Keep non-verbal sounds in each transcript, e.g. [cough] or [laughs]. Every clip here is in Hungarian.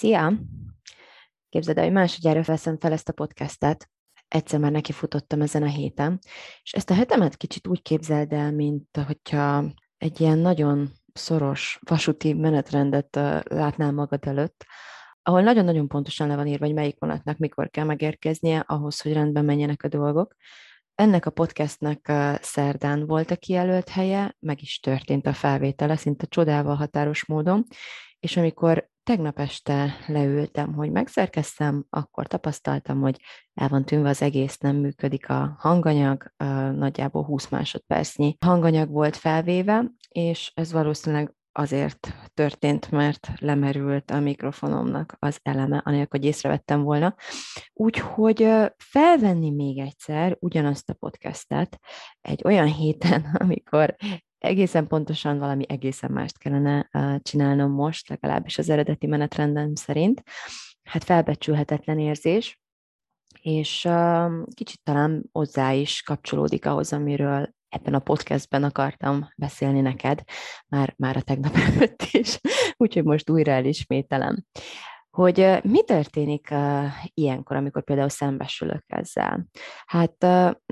Szia! Képzeld el, hogy másodjára veszem fel ezt a podcastet. Egyszer már nekifutottam ezen a héten, és ezt a hetemet kicsit úgy képzeld el, mint hogyha egy ilyen nagyon szoros vasúti menetrendet látnál magad előtt, ahol nagyon-nagyon pontosan le van írva, hogy melyik vonatnak mikor kell megérkeznie ahhoz, hogy rendben menjenek a dolgok. Ennek a podcastnek szerdán volt a kijelölt helye, meg is történt a felvétele, szinte csodával határos módon, és amikor tegnap este leültem, hogy megszerkeztem, akkor tapasztaltam, hogy el van tűnve az egész, nem működik a hanganyag, nagyjából 20 másodpercnyi hanganyag volt felvéve, és ez valószínűleg azért történt, mert lemerült a mikrofonomnak az eleme, anélkül, hogy észrevettem volna. Úgyhogy felvenni még egyszer ugyanazt a podcastet egy olyan héten, [laughs] amikor egészen pontosan valami egészen mást kellene csinálnom most, legalábbis az eredeti menetrendem szerint. Hát felbecsülhetetlen érzés, és kicsit talán hozzá is kapcsolódik ahhoz, amiről ebben a podcastben akartam beszélni neked, már, már a tegnap [laughs] előtt is, úgyhogy most újra elismételem hogy mi történik ilyenkor, amikor például szembesülök ezzel? Hát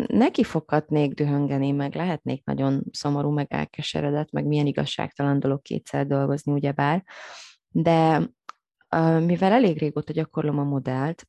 neki foghatnék dühöngeni, meg lehetnék nagyon szomorú, meg elkeseredett, meg milyen igazságtalan dolog kétszer dolgozni, ugyebár, de mivel elég régóta gyakorlom a modellt,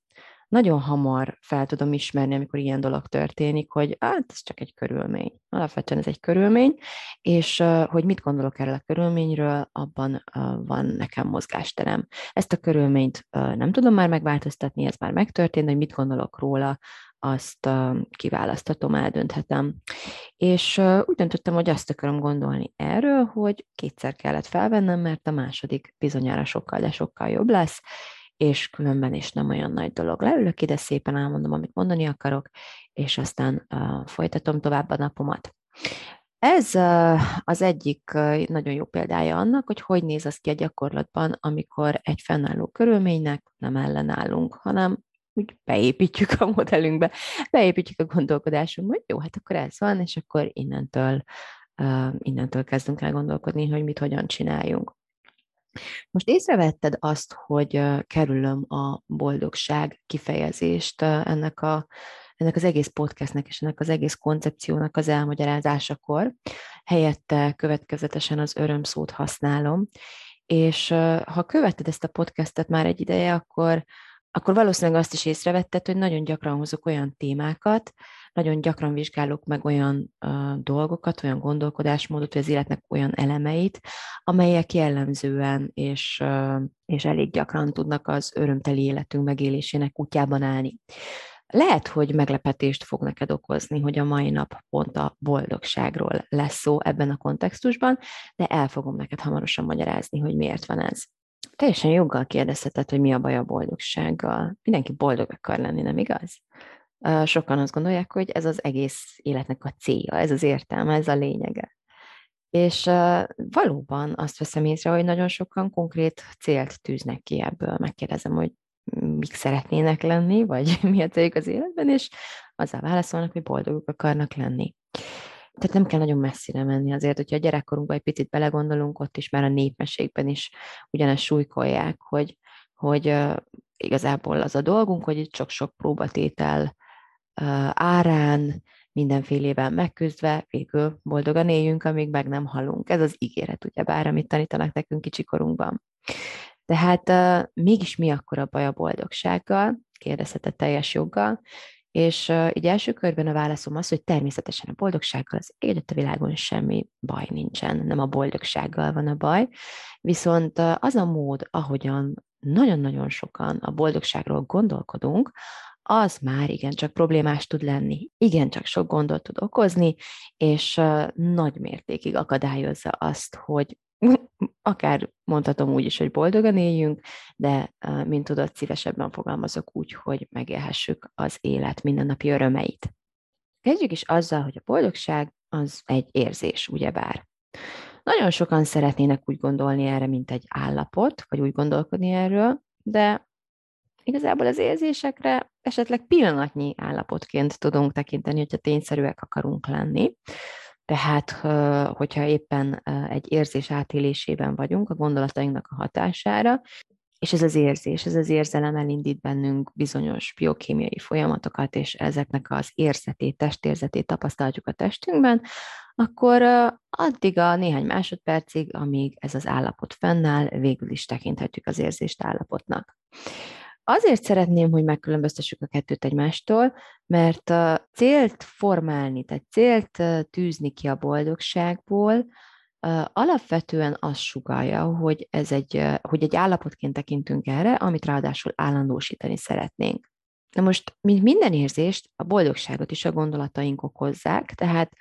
nagyon hamar fel tudom ismerni, amikor ilyen dolog történik, hogy hát ez csak egy körülmény. Alapvetően ez egy körülmény, és hogy mit gondolok erről a körülményről, abban van nekem mozgásterem. Ezt a körülményt nem tudom már megváltoztatni, ez már megtörtént, hogy mit gondolok róla, azt kiválasztatom, eldönthetem. És úgy döntöttem, hogy azt akarom gondolni erről, hogy kétszer kellett felvennem, mert a második bizonyára sokkal, de sokkal jobb lesz, és különben is nem olyan nagy dolog. Leülök ide, szépen elmondom, amit mondani akarok, és aztán uh, folytatom tovább a napomat. Ez az egyik nagyon jó példája annak, hogy hogy néz az ki a gyakorlatban, amikor egy fennálló körülménynek nem ellenállunk, hanem úgy beépítjük a modellünkbe, beépítjük a gondolkodásunkba, hogy jó, hát akkor ez van, és akkor innentől, innentől kezdünk el gondolkodni, hogy mit hogyan csináljunk. Most észrevetted azt, hogy kerülöm a boldogság kifejezést ennek, a, ennek az egész podcastnek és ennek az egész koncepciónak az elmagyarázásakor, helyette következetesen az öröm szót használom, és ha követted ezt a podcastet már egy ideje, akkor, akkor valószínűleg azt is észrevetted, hogy nagyon gyakran hozok olyan témákat, nagyon gyakran vizsgálok meg olyan uh, dolgokat, olyan gondolkodásmódot, vagy az életnek olyan elemeit, amelyek jellemzően és, uh, és elég gyakran tudnak az örömteli életünk megélésének útjában állni. Lehet, hogy meglepetést fog neked okozni, hogy a mai nap pont a boldogságról lesz szó ebben a kontextusban, de el fogom neked hamarosan magyarázni, hogy miért van ez. Teljesen joggal kérdezheted, hogy mi a baj a boldogsággal. Mindenki boldog akar lenni, nem igaz? sokan azt gondolják, hogy ez az egész életnek a célja, ez az értelme, ez a lényege. És valóban azt veszem észre, hogy nagyon sokan konkrét célt tűznek ki ebből. Megkérdezem, hogy mik szeretnének lenni, vagy [laughs] mi a céljuk az életben, és azzal válaszolnak, hogy boldogok akarnak lenni. Tehát nem kell nagyon messzire menni azért, hogyha a gyerekkorunkban egy picit belegondolunk, ott is már a népmeségben is ugyanezt súlykolják, hogy, hogy igazából az a dolgunk, hogy itt sok-sok próbatétel árán, mindenfélével megküzdve, végül boldogan éljünk, amíg meg nem halunk. Ez az ígéret, ugyebár, amit tanítanak nekünk kicsikorunkban. Tehát uh, mégis mi akkor a baj a boldogsággal? Kérdezhetett teljes joggal. És uh, így első körben a válaszom az, hogy természetesen a boldogsággal az egyet a világon semmi baj nincsen, nem a boldogsággal van a baj, viszont az a mód, ahogyan nagyon-nagyon sokan a boldogságról gondolkodunk, az már igencsak problémás tud lenni, igencsak sok gondot tud okozni, és nagy mértékig akadályozza azt, hogy [laughs] akár mondhatom úgy is, hogy boldogan éljünk, de mint tudod, szívesebben fogalmazok úgy, hogy megélhessük az élet mindennapi örömeit. Kezdjük is azzal, hogy a boldogság az egy érzés, ugyebár. Nagyon sokan szeretnének úgy gondolni erre, mint egy állapot, vagy úgy gondolkodni erről, de igazából az érzésekre esetleg pillanatnyi állapotként tudunk tekinteni, hogyha tényszerűek akarunk lenni. Tehát, hogyha éppen egy érzés átélésében vagyunk a gondolatainknak a hatására, és ez az érzés, ez az érzelem elindít bennünk bizonyos biokémiai folyamatokat, és ezeknek az érzetét, testérzetét tapasztaljuk a testünkben, akkor addig a néhány másodpercig, amíg ez az állapot fennáll, végül is tekinthetjük az érzést állapotnak. Azért szeretném, hogy megkülönböztessük a kettőt egymástól, mert a célt formálni, tehát célt tűzni ki a boldogságból, alapvetően azt sugalja, hogy, ez egy, hogy egy állapotként tekintünk erre, amit ráadásul állandósítani szeretnénk. Na most, mint minden érzést, a boldogságot is a gondolataink okozzák, tehát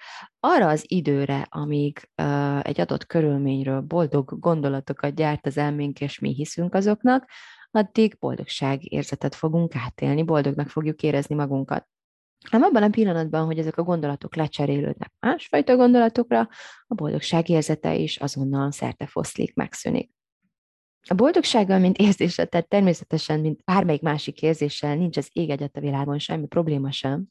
arra az időre, amíg uh, egy adott körülményről boldog gondolatokat gyárt az elménk, és mi hiszünk azoknak, addig boldogság érzetet fogunk átélni, boldognak fogjuk érezni magunkat. Ám abban a pillanatban, hogy ezek a gondolatok lecserélődnek másfajta gondolatokra, a boldogság érzete is azonnal szerte foszlik, megszűnik. A boldogsággal, mint érzéssel, tehát természetesen, mint bármelyik másik érzéssel nincs az ég egyet a világon semmi probléma sem,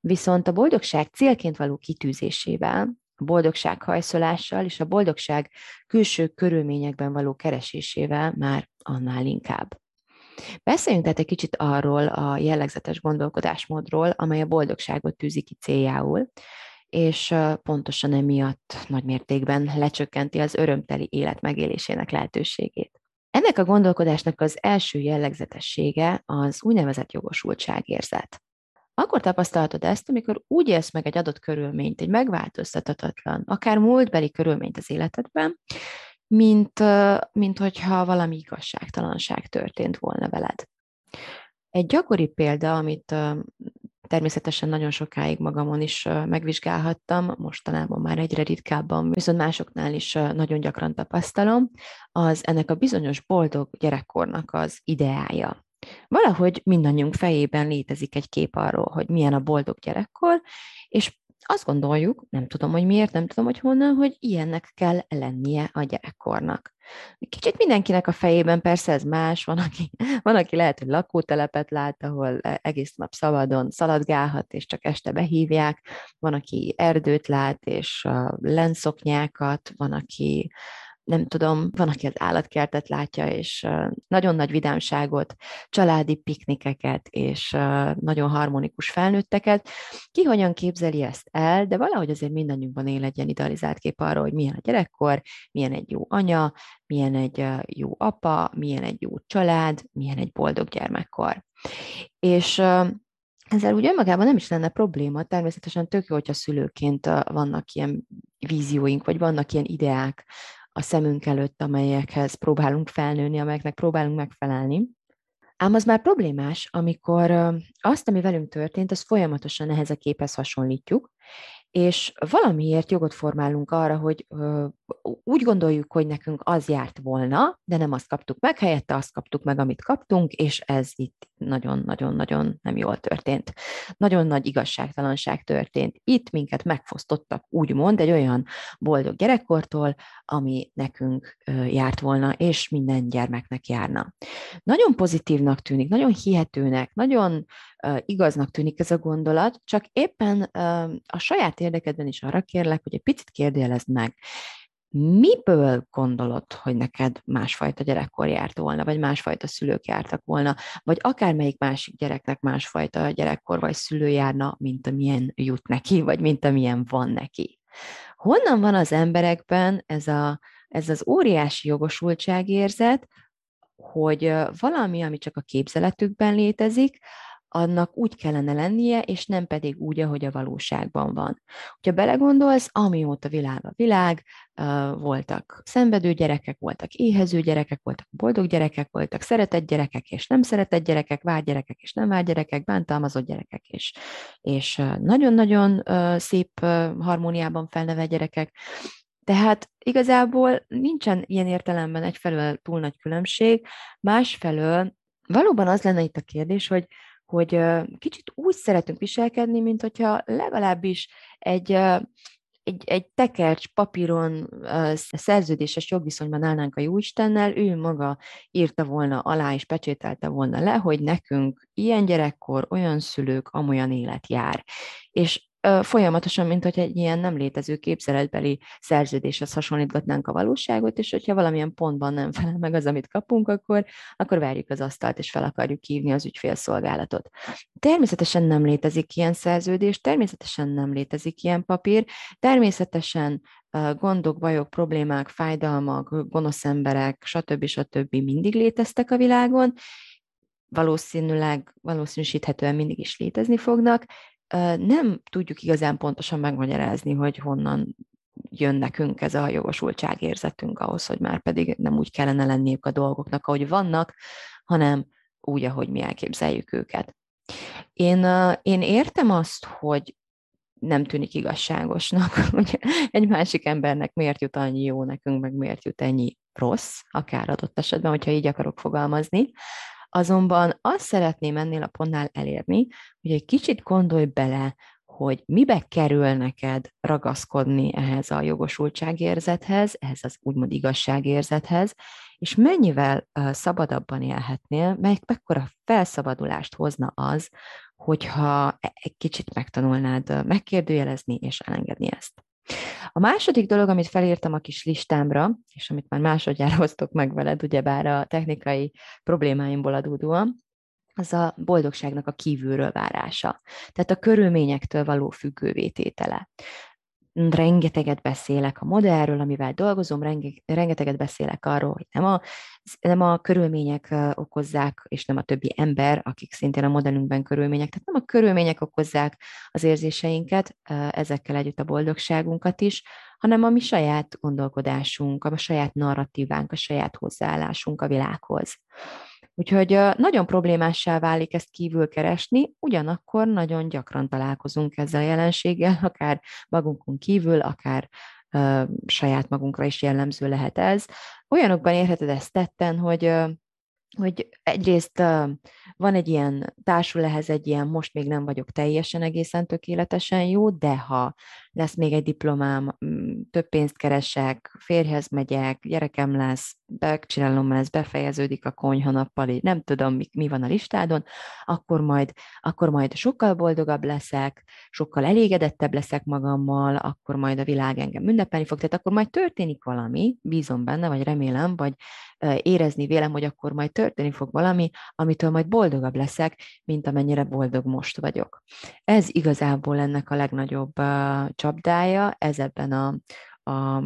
viszont a boldogság célként való kitűzésével, boldogság hajszolással és a boldogság külső körülményekben való keresésével már annál inkább. Beszéljünk tehát egy kicsit arról a jellegzetes gondolkodásmódról, amely a boldogságot tűzi ki céljául, és pontosan emiatt nagy mértékben lecsökkenti az örömteli élet megélésének lehetőségét. Ennek a gondolkodásnak az első jellegzetessége az úgynevezett jogosultságérzet. Akkor tapasztalhatod ezt, amikor úgy élsz meg egy adott körülményt, egy megváltoztathatatlan, akár múltbeli körülményt az életedben, mint, mint hogyha valami igazságtalanság történt volna veled. Egy gyakori példa, amit természetesen nagyon sokáig magamon is megvizsgálhattam, mostanában már egyre ritkábban, viszont másoknál is nagyon gyakran tapasztalom, az ennek a bizonyos boldog gyerekkornak az ideája. Valahogy mindannyiunk fejében létezik egy kép arról, hogy milyen a boldog gyerekkor, és azt gondoljuk, nem tudom, hogy miért, nem tudom, hogy honnan, hogy ilyennek kell lennie a gyerekkornak. Kicsit mindenkinek a fejében persze ez más, van aki, van, aki lehet, hogy lakótelepet lát, ahol egész nap szabadon szaladgálhat, és csak este behívják, van, aki erdőt lát, és lenszoknyákat, van, aki nem tudom, van, aki az állatkertet látja, és nagyon nagy vidámságot, családi piknikeket, és nagyon harmonikus felnőtteket. Ki hogyan képzeli ezt el, de valahogy azért mindannyiunkban él egy ilyen idealizált kép arról, hogy milyen a gyerekkor, milyen egy jó anya, milyen egy jó apa, milyen egy jó család, milyen egy boldog gyermekkor. És ezzel úgy önmagában nem is lenne probléma, természetesen tök jó, hogyha szülőként vannak ilyen vízióink, vagy vannak ilyen ideák a szemünk előtt, amelyekhez próbálunk felnőni, amelyeknek próbálunk megfelelni. Ám az már problémás, amikor azt, ami velünk történt, az folyamatosan ehhez a képhez hasonlítjuk, és valamiért jogot formálunk arra, hogy úgy gondoljuk, hogy nekünk az járt volna, de nem azt kaptuk meg, helyette azt kaptuk meg, amit kaptunk, és ez itt nagyon-nagyon-nagyon nem jól történt. Nagyon nagy igazságtalanság történt. Itt minket megfosztottak, úgymond, egy olyan boldog gyerekkortól, ami nekünk járt volna, és minden gyermeknek járna. Nagyon pozitívnak tűnik, nagyon hihetőnek, nagyon igaznak tűnik ez a gondolat, csak éppen a saját érdekedben is arra kérlek, hogy egy picit kérdélezd meg, miből gondolod, hogy neked másfajta gyerekkor járt volna, vagy másfajta szülők jártak volna, vagy akármelyik másik gyereknek másfajta gyerekkor vagy szülő járna, mint amilyen jut neki, vagy mint amilyen van neki. Honnan van az emberekben ez, a, ez az óriási jogosultságérzet, hogy valami, ami csak a képzeletükben létezik, annak úgy kellene lennie, és nem pedig úgy, ahogy a valóságban van. Ha belegondolsz, amióta világ a világ, voltak szenvedő gyerekek, voltak éhező gyerekek, voltak boldog gyerekek, voltak szeretett gyerekek és nem szeretett gyerekek, gyerekek és nem gyerekek, bántalmazott gyerekek és, és nagyon-nagyon szép harmóniában felnevelt gyerekek. Tehát igazából nincsen ilyen értelemben egyfelől túl nagy különbség, másfelől valóban az lenne itt a kérdés, hogy, hogy kicsit úgy szeretünk viselkedni, mint hogyha legalábbis egy, egy, egy tekercs papíron szerződéses jogviszonyban állnánk a Jóistennel, ő maga írta volna alá és pecsételte volna le, hogy nekünk ilyen gyerekkor, olyan szülők, amolyan élet jár. És folyamatosan, mint hogy egy ilyen nem létező képzeletbeli szerződéshez hasonlítgatnánk a valóságot, és hogyha valamilyen pontban nem [laughs] felel meg az, amit kapunk, akkor, akkor várjuk az asztalt, és fel akarjuk hívni az ügyfélszolgálatot. Természetesen nem létezik ilyen szerződés, természetesen nem létezik ilyen papír, természetesen gondok, bajok, problémák, fájdalmak, gonosz emberek, stb. stb. mindig léteztek a világon, valószínűleg, valószínűsíthetően mindig is létezni fognak, nem tudjuk igazán pontosan megmagyarázni, hogy honnan jön nekünk ez a jogosultságérzetünk ahhoz, hogy már pedig nem úgy kellene lenniük a dolgoknak, ahogy vannak, hanem úgy, ahogy mi elképzeljük őket. Én, én értem azt, hogy nem tűnik igazságosnak, [laughs] hogy egy másik embernek miért jut annyi jó nekünk, meg miért jut ennyi rossz, akár adott esetben, hogyha így akarok fogalmazni. Azonban azt szeretném ennél a pontnál elérni, hogy egy kicsit gondolj bele, hogy mibe kerül neked ragaszkodni ehhez a jogosultságérzethez, ehhez az úgymond igazságérzethez, és mennyivel szabadabban élhetnél, melyik mekkora felszabadulást hozna az, hogyha e-, egy kicsit megtanulnád megkérdőjelezni és elengedni ezt. A második dolog, amit felírtam a kis listámra, és amit már másodjára [laughs] hoztok meg veled, ugyebár a technikai problémáimból adódóan, az a boldogságnak a kívülről várása. Tehát a körülményektől való függővététele rengeteget beszélek a modellről, amivel dolgozom, rengeteget beszélek arról, hogy nem a, nem a körülmények okozzák, és nem a többi ember, akik szintén a modellünkben körülmények, tehát nem a körülmények okozzák az érzéseinket, ezekkel együtt a boldogságunkat is, hanem a mi saját gondolkodásunk, a saját narratívánk, a saját hozzáállásunk a világhoz. Úgyhogy nagyon problémássá válik ezt kívül keresni, ugyanakkor nagyon gyakran találkozunk ezzel a jelenséggel, [laughs] akár magunkon kívül, akár uh, saját magunkra is jellemző lehet ez. Olyanokban érheted ezt tetten, hogy uh, hogy egyrészt uh, van egy ilyen, társul ehhez egy ilyen, most még nem vagyok teljesen egészen tökéletesen jó, de ha lesz még egy diplomám, mm, több pénzt keresek, férjhez megyek, gyerekem lesz, megcsinálom ez, befejeződik a konyha nappali, nem tudom, mi, mi van a listádon, akkor majd, akkor majd sokkal boldogabb leszek, sokkal elégedettebb leszek magammal, akkor majd a világ engem ünnepelni fog, tehát akkor majd történik valami, bízom benne, vagy remélem, vagy érezni vélem, hogy akkor majd történni fog valami, amitől majd boldogabb leszek, mint amennyire boldog most vagyok. Ez igazából ennek a legnagyobb csapdája, ez ebben a, a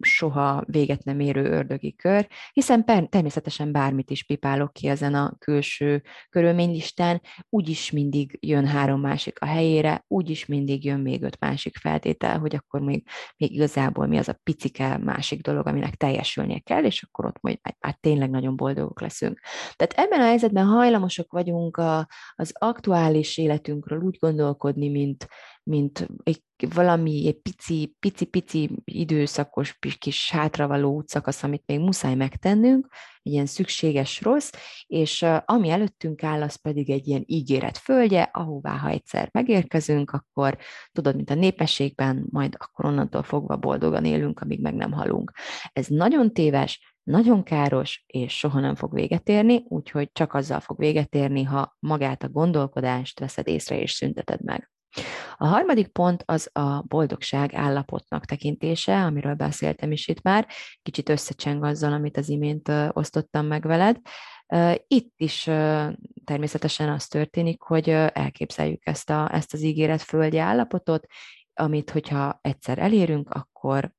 soha véget nem érő ördögi kör, hiszen per, természetesen bármit is pipálok ki ezen a külső körülménylistán, úgyis mindig jön három másik a helyére, úgyis mindig jön még öt másik feltétel, hogy akkor még, még igazából mi az a picike másik dolog, aminek teljesülnie kell, és akkor ott majd már tényleg nagyon boldogok leszünk. Tehát ebben a helyzetben hajlamosak vagyunk a, az aktuális életünkről úgy gondolkodni, mint, mint egy valami egy pici, pici, pici időszakos kis hátravaló útszakasz, amit még muszáj megtennünk, egy ilyen szükséges rossz, és ami előttünk áll, az pedig egy ilyen ígéret földje, ahová, ha egyszer megérkezünk, akkor tudod, mint a népességben, majd akkor onnantól fogva boldogan élünk, amíg meg nem halunk. Ez nagyon téves, nagyon káros, és soha nem fog véget érni, úgyhogy csak azzal fog véget érni, ha magát a gondolkodást veszed észre és szünteted meg. A harmadik pont az a boldogság állapotnak tekintése, amiről beszéltem is itt már, kicsit összecseng azzal, amit az imént osztottam meg veled. Itt is természetesen az történik, hogy elképzeljük ezt, a, ezt az ígéret földje állapotot, amit, hogyha egyszer elérünk, akkor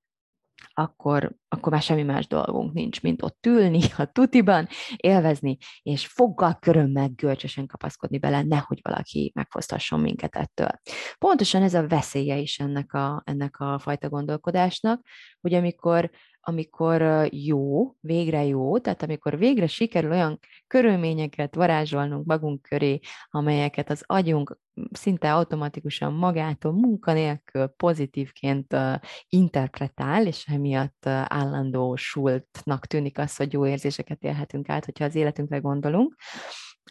akkor, akkor már semmi más dolgunk nincs, mint ott ülni a tutiban, élvezni, és foggal körömmel görcsösen kapaszkodni bele, nehogy valaki megfosztasson minket ettől. Pontosan ez a veszélye is ennek a, ennek a fajta gondolkodásnak, hogy amikor amikor jó, végre jó, tehát amikor végre sikerül olyan körülményeket varázsolnunk magunk köré, amelyeket az agyunk szinte automatikusan magától, munkanélkül pozitívként interpretál, és emiatt állandósultnak tűnik az, hogy jó érzéseket élhetünk át, hogyha az életünkre gondolunk,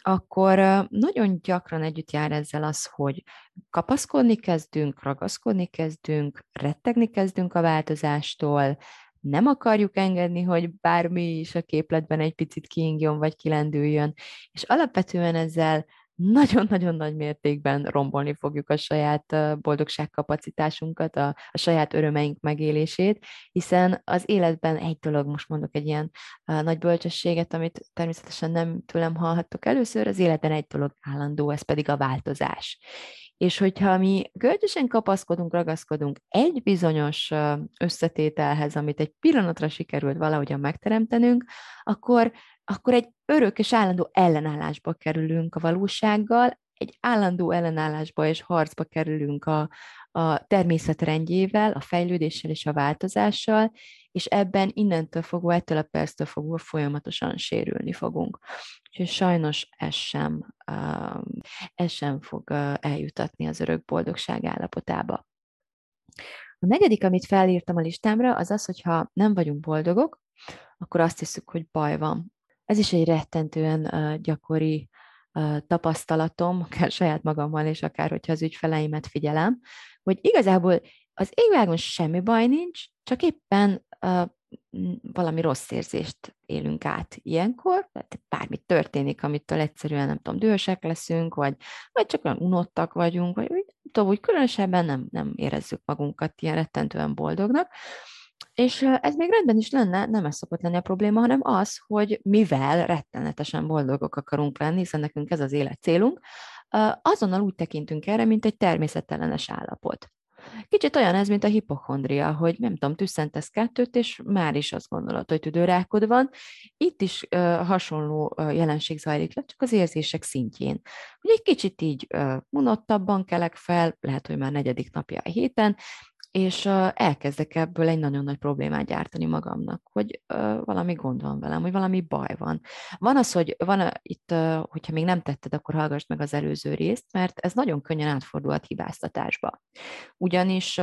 akkor nagyon gyakran együtt jár ezzel az, hogy kapaszkodni kezdünk, ragaszkodni kezdünk, rettegni kezdünk a változástól, nem akarjuk engedni, hogy bármi is a képletben egy picit kiingjon vagy kilendüljön, és alapvetően ezzel nagyon-nagyon nagy mértékben rombolni fogjuk a saját boldogságkapacitásunkat, a, a saját örömeink megélését, hiszen az életben egy dolog, most mondok egy ilyen a, nagy bölcsességet, amit természetesen nem tőlem hallhattok először, az életben egy dolog állandó, ez pedig a változás. És hogyha mi kölcsösen kapaszkodunk, ragaszkodunk egy bizonyos összetételhez, amit egy pillanatra sikerült valahogyan megteremtenünk, akkor akkor egy örök és állandó ellenállásba kerülünk a valósággal, egy állandó ellenállásba és harcba kerülünk a, a természet rendjével, a fejlődéssel és a változással, és ebben innentől fogva, ettől a perctől fogva folyamatosan sérülni fogunk. És sajnos ez sem, ez sem fog eljutatni az örök boldogság állapotába. A negyedik, amit felírtam a listámra, az az, hogyha nem vagyunk boldogok, akkor azt hiszük, hogy baj van. Ez is egy rettentően gyakori tapasztalatom, akár saját magammal, és akár hogyha az ügyfeleimet figyelem, hogy igazából az égvágon semmi baj nincs, csak éppen uh, valami rossz érzést élünk át ilyenkor, tehát bármi történik, amitől egyszerűen nem tudom, dühösek leszünk, vagy, vagy csak olyan unottak vagyunk, vagy úgy, tudom, úgy különösebben nem, nem érezzük magunkat ilyen rettentően boldognak, és ez még rendben is lenne, nem ez szokott lenni a probléma, hanem az, hogy mivel rettenetesen boldogok akarunk lenni, hiszen nekünk ez az élet célunk, azonnal úgy tekintünk erre, mint egy természetellenes állapot. Kicsit olyan ez, mint a hipochondria, hogy nem tudom, tüsszentesz kettőt, és már is azt gondolod, hogy tüdőrákod van. Itt is uh, hasonló uh, jelenség zajlik le, csak az érzések szintjén. Hogy egy kicsit így uh, unottabban kelek fel, lehet, hogy már negyedik napja a héten, és elkezdek ebből egy nagyon nagy problémát gyártani magamnak, hogy valami gond van velem, hogy valami baj van. Van az, hogy van itt, hogyha még nem tetted, akkor hallgass meg az előző részt, mert ez nagyon könnyen átfordulhat hibáztatásba. Ugyanis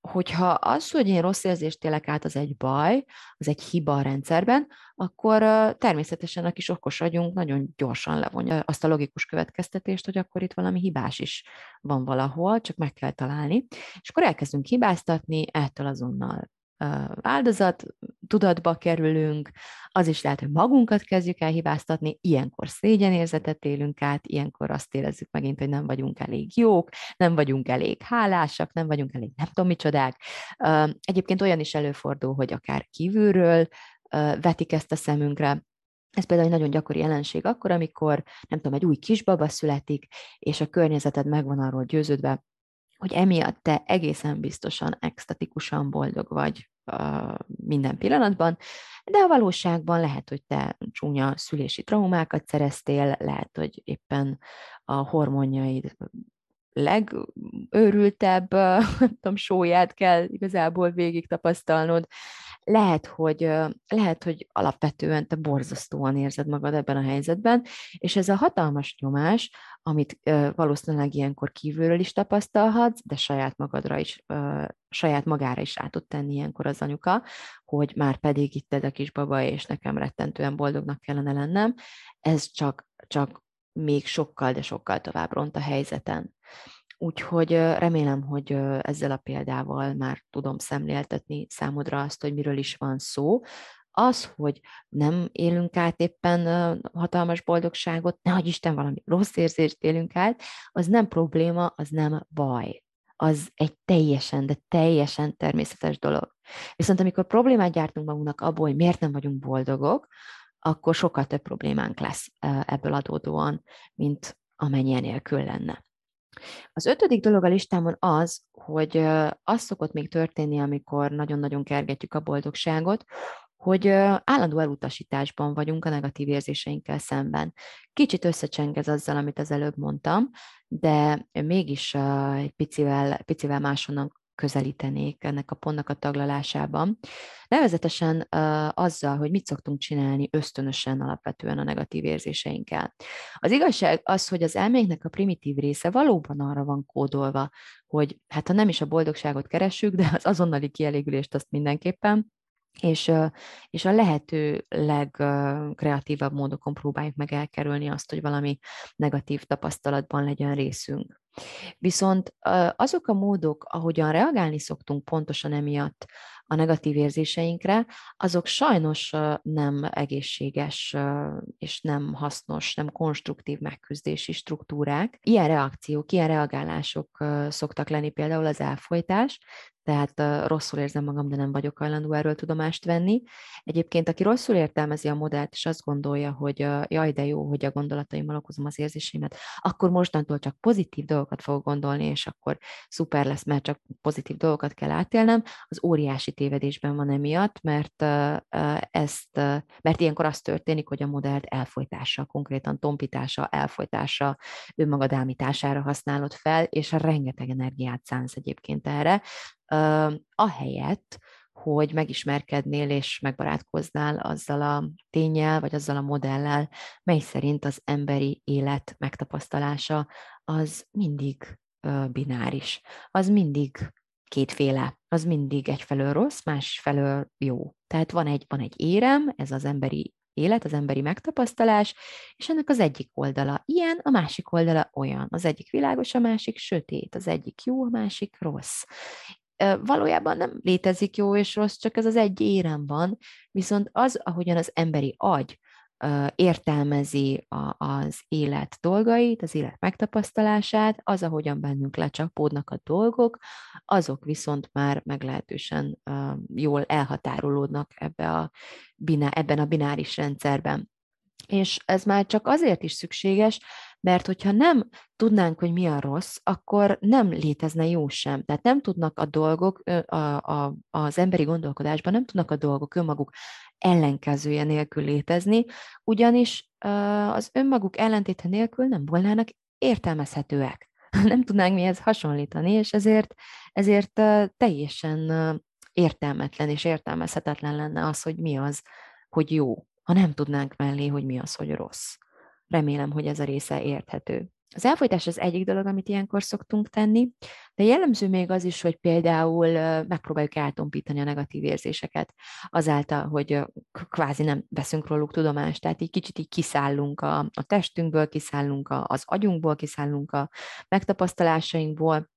hogyha az, hogy én rossz érzést élek át, az egy baj, az egy hiba a rendszerben, akkor természetesen a kis okos agyunk nagyon gyorsan levonja azt a logikus következtetést, hogy akkor itt valami hibás is van valahol, csak meg kell találni. És akkor elkezdünk hibáztatni, ettől azonnal áldozat tudatba kerülünk, az is lehet, hogy magunkat kezdjük el hibáztatni, ilyenkor szégyenérzetet élünk át, ilyenkor azt érezzük megint, hogy nem vagyunk elég jók, nem vagyunk elég hálásak, nem vagyunk elég nem tudom micsodák. Egyébként olyan is előfordul, hogy akár kívülről vetik ezt a szemünkre, ez például egy nagyon gyakori jelenség akkor, amikor, nem tudom, egy új kisbaba születik, és a környezeted megvan arról győződve, hogy emiatt te egészen biztosan, extatikusan boldog vagy minden pillanatban, de a valóságban lehet, hogy te csúnya szülési traumákat szereztél, lehet, hogy éppen a hormonjaid legőrültebb, nem tudom, sóját kell igazából végig tapasztalnod, lehet, hogy, lehet, hogy alapvetően te borzasztóan érzed magad ebben a helyzetben, és ez a hatalmas nyomás, amit valószínűleg ilyenkor kívülről is tapasztalhatsz, de saját magadra is, saját magára is át tud tenni ilyenkor az anyuka, hogy már pedig itt ez a kisbaba, és nekem rettentően boldognak kellene lennem, ez csak, csak még sokkal, de sokkal tovább ront a helyzeten. Úgyhogy remélem, hogy ezzel a példával már tudom szemléltetni számodra azt, hogy miről is van szó. Az, hogy nem élünk át éppen hatalmas boldogságot, nehogy Isten valami rossz érzést élünk át, az nem probléma, az nem baj. Az egy teljesen, de teljesen természetes dolog. Viszont amikor problémát gyártunk magunknak abból, hogy miért nem vagyunk boldogok, akkor sokkal több problémánk lesz ebből adódóan, mint amennyi nélkül lenne. Az ötödik dolog a listámon az, hogy az szokott még történni, amikor nagyon-nagyon kergetjük a boldogságot, hogy állandó elutasításban vagyunk a negatív érzéseinkkel szemben. Kicsit összecseng ez azzal, amit az előbb mondtam, de mégis egy picivel, picivel máshonnan közelítenék ennek a pontnak a taglalásában. Nevezetesen azzal, hogy mit szoktunk csinálni ösztönösen alapvetően a negatív érzéseinkkel. Az igazság az, hogy az elménknek a primitív része valóban arra van kódolva, hogy hát ha nem is a boldogságot keressük, de az azonnali kielégülést azt mindenképpen, és, és a lehető legkreatívabb módokon próbáljuk meg elkerülni azt, hogy valami negatív tapasztalatban legyen részünk. Viszont azok a módok, ahogyan reagálni szoktunk pontosan emiatt a negatív érzéseinkre, azok sajnos nem egészséges és nem hasznos, nem konstruktív megküzdési struktúrák. Ilyen reakciók, ilyen reagálások szoktak lenni például az elfolytás, tehát rosszul érzem magam, de nem vagyok hajlandó erről tudomást venni. Egyébként, aki rosszul értelmezi a modellt, és azt gondolja, hogy jaj, de jó, hogy a gondolataimmal okozom az érzéseimet, akkor mostantól csak pozitív dolgokat fogok gondolni, és akkor szuper lesz, mert csak pozitív dolgokat kell átélnem, az óriási tévedésben van emiatt, mert ezt, mert ilyenkor az történik, hogy a modellt elfolytása, konkrétan tompítása, elfolytása, önmagad ámítására használod fel, és rengeteg energiát szánsz egyébként erre, ahelyett, hogy megismerkednél és megbarátkoznál azzal a tényel, vagy azzal a modellel, mely szerint az emberi élet megtapasztalása az mindig bináris, az mindig kétféle, az mindig egyfelől rossz, másfelől jó. Tehát van egy, van egy érem, ez az emberi élet, az emberi megtapasztalás, és ennek az egyik oldala ilyen, a másik oldala olyan. Az egyik világos, a másik sötét, az egyik jó, a másik rossz valójában nem létezik jó és rossz, csak ez az egy érem van, viszont az, ahogyan az emberi agy értelmezi az élet dolgait, az élet megtapasztalását, az, ahogyan bennünk lecsapódnak a dolgok, azok viszont már meglehetősen jól elhatárolódnak ebbe a, ebben a bináris rendszerben. És ez már csak azért is szükséges, mert hogyha nem tudnánk, hogy mi a rossz, akkor nem létezne jó sem. Tehát nem tudnak a dolgok a, a, az emberi gondolkodásban, nem tudnak a dolgok önmaguk ellenkezője nélkül létezni, ugyanis az önmaguk ellentéte nélkül nem volnának értelmezhetőek. [laughs] Nem tudnánk mihez hasonlítani, és ezért, ezért teljesen értelmetlen és értelmezhetetlen lenne az, hogy mi az, hogy jó, ha nem tudnánk mellé, hogy mi az, hogy rossz. Remélem, hogy ez a része érthető. Az elfolytás az egyik dolog, amit ilyenkor szoktunk tenni, de jellemző még az is, hogy például megpróbáljuk eltompítani a negatív érzéseket azáltal, hogy kvázi nem veszünk róluk tudomást, tehát így kicsit így kiszállunk a, a testünkből, kiszállunk a, az agyunkból, kiszállunk a megtapasztalásainkból,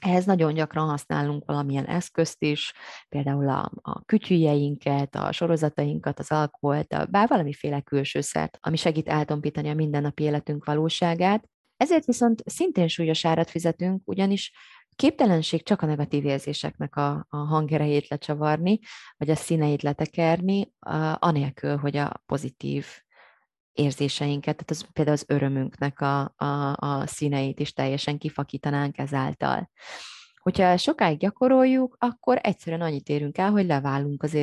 ehhez nagyon gyakran használunk valamilyen eszközt is, például a, a kütyüjeinket, a sorozatainkat, az alkoholt, a, bár valamiféle külsőszert, ami segít eltompítani a mindennapi életünk valóságát. Ezért viszont szintén súlyos árat fizetünk, ugyanis képtelenség csak a negatív érzéseknek a, a hangerejét lecsavarni, vagy a színeit letekerni, anélkül, hogy a pozitív érzéseinket, tehát az, például az örömünknek a, a, a színeit is teljesen kifakítanánk ezáltal. Hogyha sokáig gyakoroljuk, akkor egyszerűen annyit érünk el, hogy leválunk az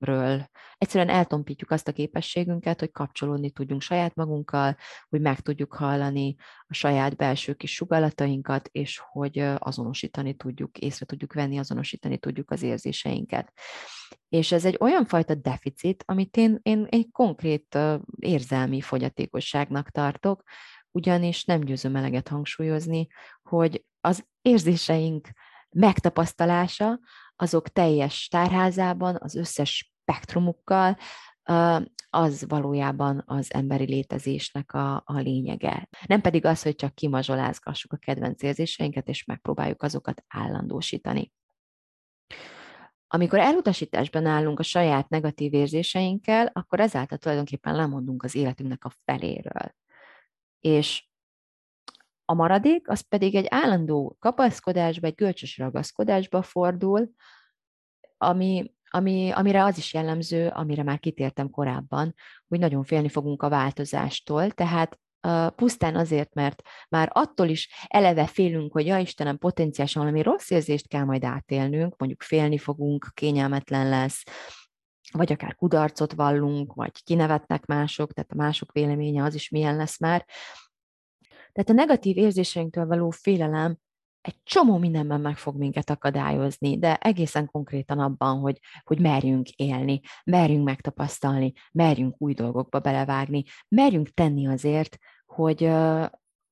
érzéseinkről. Egyszerűen eltompítjuk azt a képességünket, hogy kapcsolódni tudjunk saját magunkkal, hogy meg tudjuk hallani a saját belső kis sugallatainkat, és hogy azonosítani tudjuk, észre tudjuk venni, azonosítani tudjuk az érzéseinket. És ez egy olyan fajta deficit, amit én, én egy konkrét érzelmi fogyatékosságnak tartok, ugyanis nem győzöm eleget hangsúlyozni, hogy az érzéseink megtapasztalása, azok teljes tárházában, az összes spektrumukkal, az valójában az emberi létezésnek a, a lényege. Nem pedig az, hogy csak kimazsolázgassuk a kedvenc érzéseinket, és megpróbáljuk azokat állandósítani. Amikor elutasításban állunk a saját negatív érzéseinkkel, akkor ezáltal tulajdonképpen lemondunk az életünknek a feléről. És a maradék az pedig egy állandó kapaszkodásba, egy gölcsös ragaszkodásba fordul, ami, ami, amire az is jellemző, amire már kitértem korábban, hogy nagyon félni fogunk a változástól, tehát uh, pusztán azért, mert már attól is eleve félünk, hogy ja Istenem, potenciálisan valami rossz érzést kell majd átélnünk, mondjuk félni fogunk, kényelmetlen lesz, vagy akár kudarcot vallunk, vagy kinevetnek mások, tehát a mások véleménye az is milyen lesz már, tehát a negatív érzéseinktől való félelem egy csomó mindenben meg fog minket akadályozni, de egészen konkrétan abban, hogy, hogy merjünk élni, merjünk megtapasztalni, merjünk új dolgokba belevágni, merjünk tenni azért, hogy,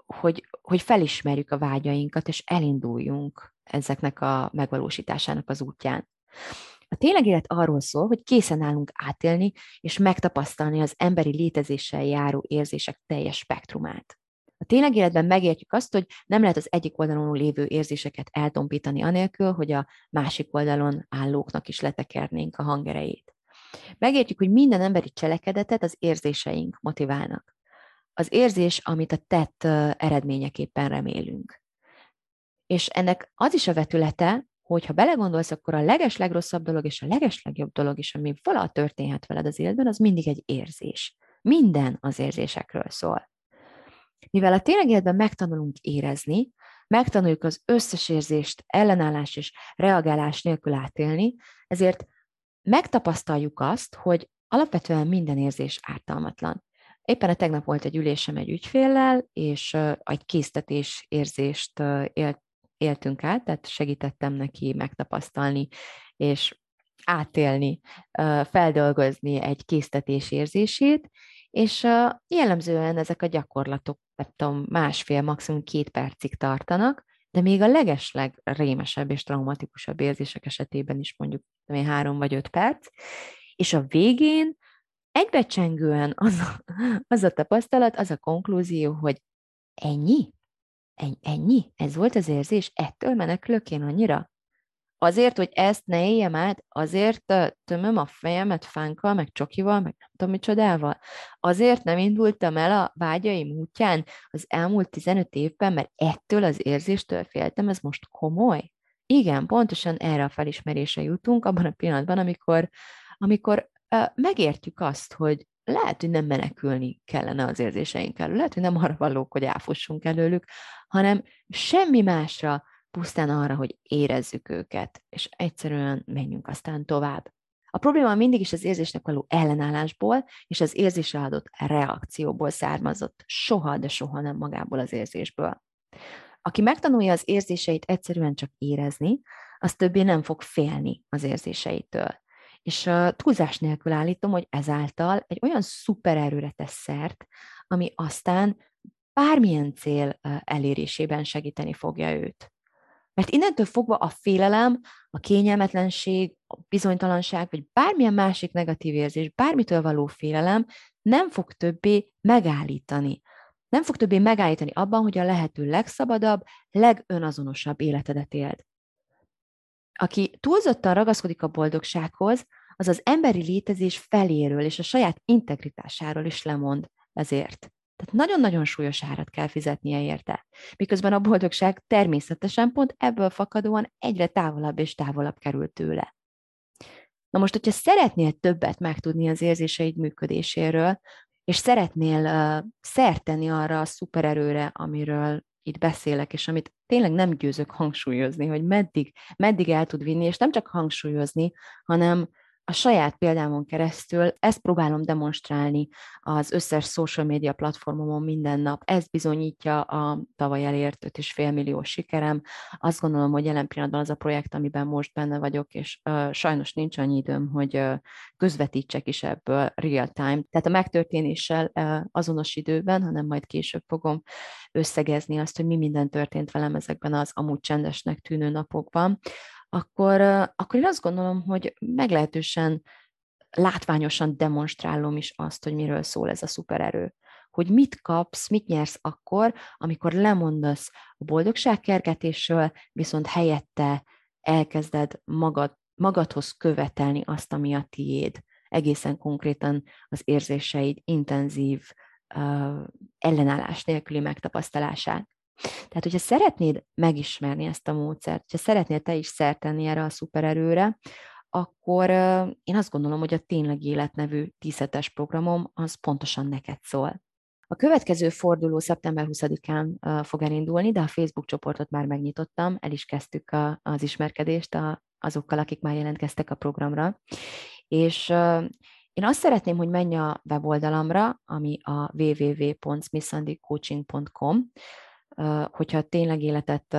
hogy, hogy felismerjük a vágyainkat, és elinduljunk ezeknek a megvalósításának az útján. A tényleg élet arról szól, hogy készen állunk átélni és megtapasztalni az emberi létezéssel járó érzések teljes spektrumát. A tényleg életben megértjük azt, hogy nem lehet az egyik oldalon lévő érzéseket eltompítani anélkül, hogy a másik oldalon állóknak is letekernénk a hangerejét. Megértjük, hogy minden emberi cselekedetet az érzéseink motiválnak. Az érzés, amit a tett eredményeképpen remélünk. És ennek az is a vetülete, hogy ha belegondolsz, akkor a leges legrosszabb dolog és a leges legjobb dolog is, ami valaha történhet veled az életben, az mindig egy érzés. Minden az érzésekről szól. Mivel a tényleg életben megtanulunk érezni, megtanuljuk az összes érzést ellenállás és reagálás nélkül átélni, ezért megtapasztaljuk azt, hogy alapvetően minden érzés ártalmatlan. Éppen a tegnap volt egy ülésem egy ügyféllel, és egy késztetés érzést élt, éltünk át, tehát segítettem neki megtapasztalni, és átélni, feldolgozni egy késztetés érzését, és jellemzően ezek a gyakorlatok, nem tudom, másfél, maximum két percig tartanak, de még a legesleg rémesebb és traumatikusabb érzések esetében is mondjuk tudom három vagy öt perc, és a végén egybecsengően az a, [laughs] az a tapasztalat, az a konklúzió, hogy ennyi? Ennyi? Ez volt az érzés? Ettől menekülök én annyira? Azért, hogy ezt ne éljem át, azért tömöm a fejemet fánkkal, meg csokival, meg nem tudom micsodával. Azért nem indultam el a vágyaim útján az elmúlt 15 évben, mert ettől az érzéstől féltem, ez most komoly? Igen, pontosan erre a felismerésre jutunk abban a pillanatban, amikor, amikor uh, megértjük azt, hogy lehet, hogy nem menekülni kellene az érzéseink elől, lehet, hogy nem arra valók, hogy elfussunk előlük, hanem semmi másra, pusztán arra, hogy érezzük őket, és egyszerűen menjünk aztán tovább. A probléma mindig is az érzésnek való ellenállásból és az érzésre adott reakcióból származott, soha, de soha nem magából az érzésből. Aki megtanulja az érzéseit egyszerűen csak érezni, az többé nem fog félni az érzéseitől. És túlzás nélkül állítom, hogy ezáltal egy olyan szupererőre tesz szert, ami aztán bármilyen cél elérésében segíteni fogja őt. Mert innentől fogva a félelem, a kényelmetlenség, a bizonytalanság, vagy bármilyen másik negatív érzés, bármitől való félelem nem fog többé megállítani. Nem fog többé megállítani abban, hogy a lehető legszabadabb, legönazonosabb életedet éld. Aki túlzottan ragaszkodik a boldogsághoz, az az emberi létezés feléről és a saját integritásáról is lemond ezért. Tehát nagyon-nagyon súlyos árat kell fizetnie érte. Miközben a boldogság természetesen pont ebből fakadóan egyre távolabb és távolabb kerül tőle. Na most, hogyha szeretnél többet megtudni az érzéseid működéséről, és szeretnél uh, szert tenni arra a szupererőre, amiről itt beszélek, és amit tényleg nem győzök hangsúlyozni, hogy meddig, meddig el tud vinni, és nem csak hangsúlyozni, hanem a saját példámon keresztül ezt próbálom demonstrálni az összes social media platformomon minden nap. Ez bizonyítja a tavaly elért 5,5 millió sikerem. Azt gondolom, hogy jelen pillanatban az a projekt, amiben most benne vagyok, és uh, sajnos nincs annyi időm, hogy uh, közvetítsek is ebből real time. Tehát a megtörténéssel uh, azonos időben, hanem majd később fogom összegezni azt, hogy mi minden történt velem ezekben az amúgy csendesnek tűnő napokban akkor, akkor én azt gondolom, hogy meglehetősen látványosan demonstrálom is azt, hogy miről szól ez a szupererő. Hogy mit kapsz, mit nyersz akkor, amikor lemondasz a boldogságkergetésről, viszont helyette elkezded magad, magadhoz követelni azt, ami a tiéd. Egészen konkrétan az érzéseid intenzív uh, ellenállás nélküli megtapasztalását. Tehát, hogyha szeretnéd megismerni ezt a módszert, hogyha szeretnél te is szert tenni erre a szupererőre, akkor én azt gondolom, hogy a Tényleg Élet tízhetes programom az pontosan neked szól. A következő forduló szeptember 20-án fog elindulni, de a Facebook csoportot már megnyitottam, el is kezdtük a, az ismerkedést azokkal, akik már jelentkeztek a programra. És én azt szeretném, hogy menj a weboldalamra, ami a www.smithsandycoaching.com, hogyha tényleg életet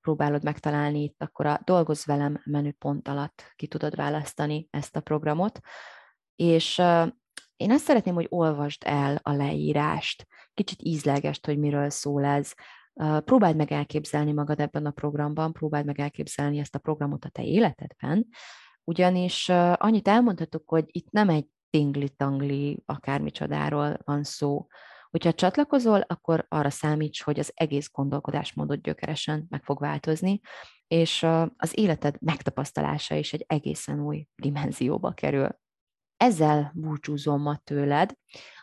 próbálod megtalálni itt, akkor a Dolgozz velem menüpont alatt ki tudod választani ezt a programot, és én azt szeretném, hogy olvasd el a leírást, kicsit ízlegest, hogy miről szól ez, próbáld meg elképzelni magad ebben a programban, próbáld meg elképzelni ezt a programot a te életedben, ugyanis annyit elmondhatok, hogy itt nem egy tingli-tangli akármicsodáról van szó. Hogyha csatlakozol, akkor arra számíts, hogy az egész gondolkodásmódot gyökeresen meg fog változni, és az életed megtapasztalása is egy egészen új dimenzióba kerül. Ezzel búcsúzom ma tőled,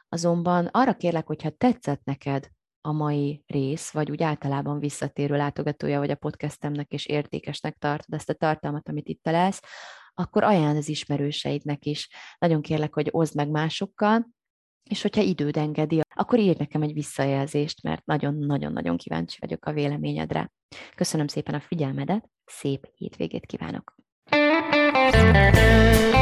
azonban arra kérlek, hogyha tetszett neked a mai rész, vagy úgy általában visszatérő látogatója vagy a podcastemnek, és értékesnek tartod ezt a tartalmat, amit itt találsz, akkor ajánl az ismerőseidnek is. Nagyon kérlek, hogy oszd meg másokkal, és hogyha időd engedi, akkor írj nekem egy visszajelzést, mert nagyon-nagyon-nagyon kíváncsi vagyok a véleményedre. Köszönöm szépen a figyelmedet, szép hétvégét kívánok! thank you